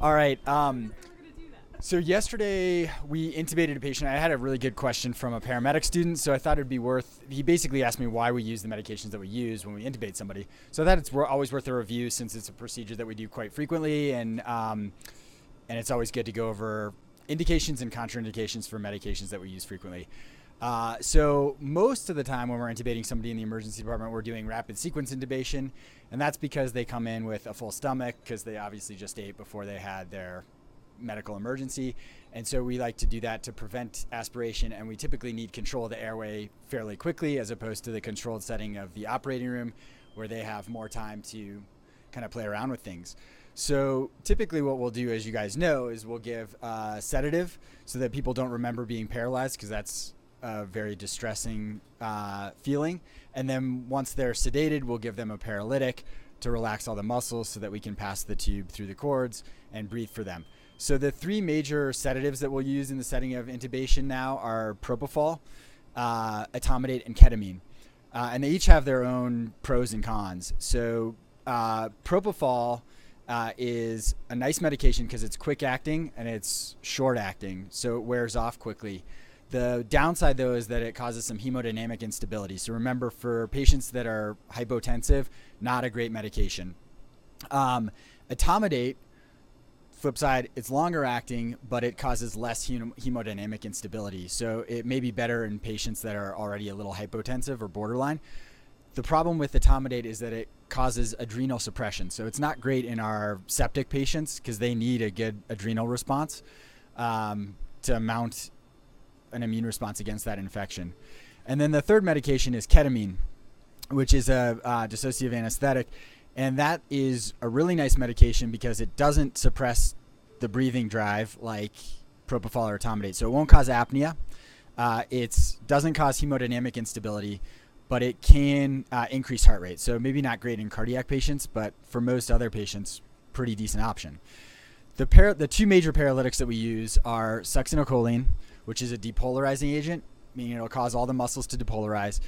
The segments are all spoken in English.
All right. Um, so yesterday we intubated a patient. I had a really good question from a paramedic student, so I thought it'd be worth. He basically asked me why we use the medications that we use when we intubate somebody. So thought it's always worth a review since it's a procedure that we do quite frequently, and um, and it's always good to go over indications and contraindications for medications that we use frequently. Uh, so most of the time when we're intubating somebody in the emergency department, we're doing rapid sequence intubation, and that's because they come in with a full stomach because they obviously just ate before they had their medical emergency. And so we like to do that to prevent aspiration, and we typically need control of the airway fairly quickly as opposed to the controlled setting of the operating room where they have more time to kind of play around with things. So typically, what we'll do, as you guys know, is we'll give a sedative so that people don't remember being paralyzed because that's a very distressing uh, feeling. And then once they're sedated, we'll give them a paralytic to relax all the muscles so that we can pass the tube through the cords and breathe for them. So the three major sedatives that we'll use in the setting of intubation now are propofol, uh, etomidate, and ketamine. Uh, and they each have their own pros and cons. So uh, propofol uh, is a nice medication because it's quick acting and it's short acting, so it wears off quickly. The downside, though, is that it causes some hemodynamic instability. So remember, for patients that are hypotensive, not a great medication. Um, etomidate flip side, it's longer acting, but it causes less hemodynamic instability. So it may be better in patients that are already a little hypotensive or borderline. The problem with etomidate is that it causes adrenal suppression. So it's not great in our septic patients because they need a good adrenal response um, to mount an immune response against that infection. And then the third medication is ketamine, which is a uh, dissociative anesthetic and that is a really nice medication because it doesn't suppress the breathing drive like propofol or etomidate. So it won't cause apnea. Uh, it doesn't cause hemodynamic instability, but it can uh, increase heart rate. So maybe not great in cardiac patients, but for most other patients, pretty decent option. The, par- the two major paralytics that we use are succinylcholine, which is a depolarizing agent, meaning it'll cause all the muscles to depolarize,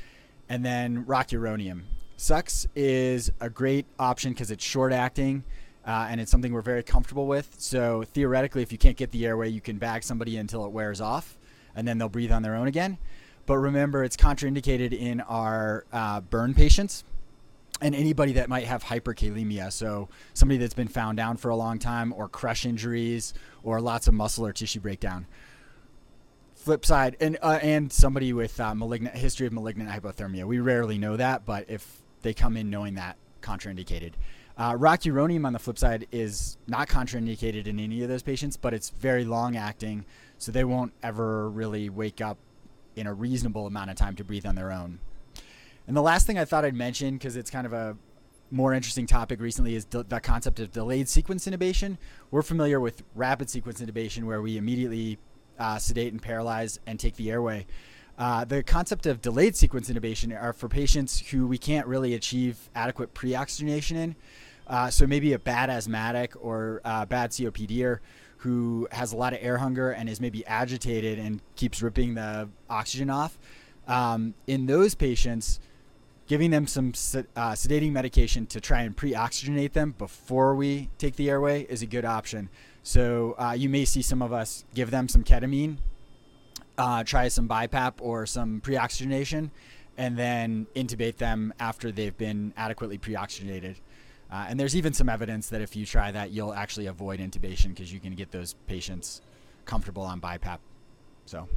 and then rocuronium. Sux is a great option because it's short acting. Uh, and it's something we're very comfortable with. So theoretically, if you can't get the airway, you can bag somebody until it wears off, and then they'll breathe on their own again. But remember, it's contraindicated in our uh, burn patients and anybody that might have hyperkalemia. So somebody that's been found down for a long time, or crush injuries, or lots of muscle or tissue breakdown. Flip side, and uh, and somebody with uh, malignant history of malignant hypothermia. We rarely know that, but if they come in knowing that contraindicated. Uh, rocuronium on the flip side is not contraindicated in any of those patients, but it's very long acting, so they won't ever really wake up in a reasonable amount of time to breathe on their own. And the last thing I thought I'd mention, because it's kind of a more interesting topic recently, is de- the concept of delayed sequence intubation. We're familiar with rapid sequence intubation, where we immediately uh, sedate and paralyze and take the airway. Uh, the concept of delayed sequence intubation are for patients who we can't really achieve adequate pre-oxygenation in. Uh, so maybe a bad asthmatic or uh, bad COPDer who has a lot of air hunger and is maybe agitated and keeps ripping the oxygen off. Um, in those patients, giving them some uh, sedating medication to try and pre-oxygenate them before we take the airway is a good option. So uh, you may see some of us give them some ketamine uh, try some BiPAP or some pre-oxygenation, and then intubate them after they've been adequately pre-oxygenated. Uh, and there's even some evidence that if you try that, you'll actually avoid intubation because you can get those patients comfortable on BiPAP. So.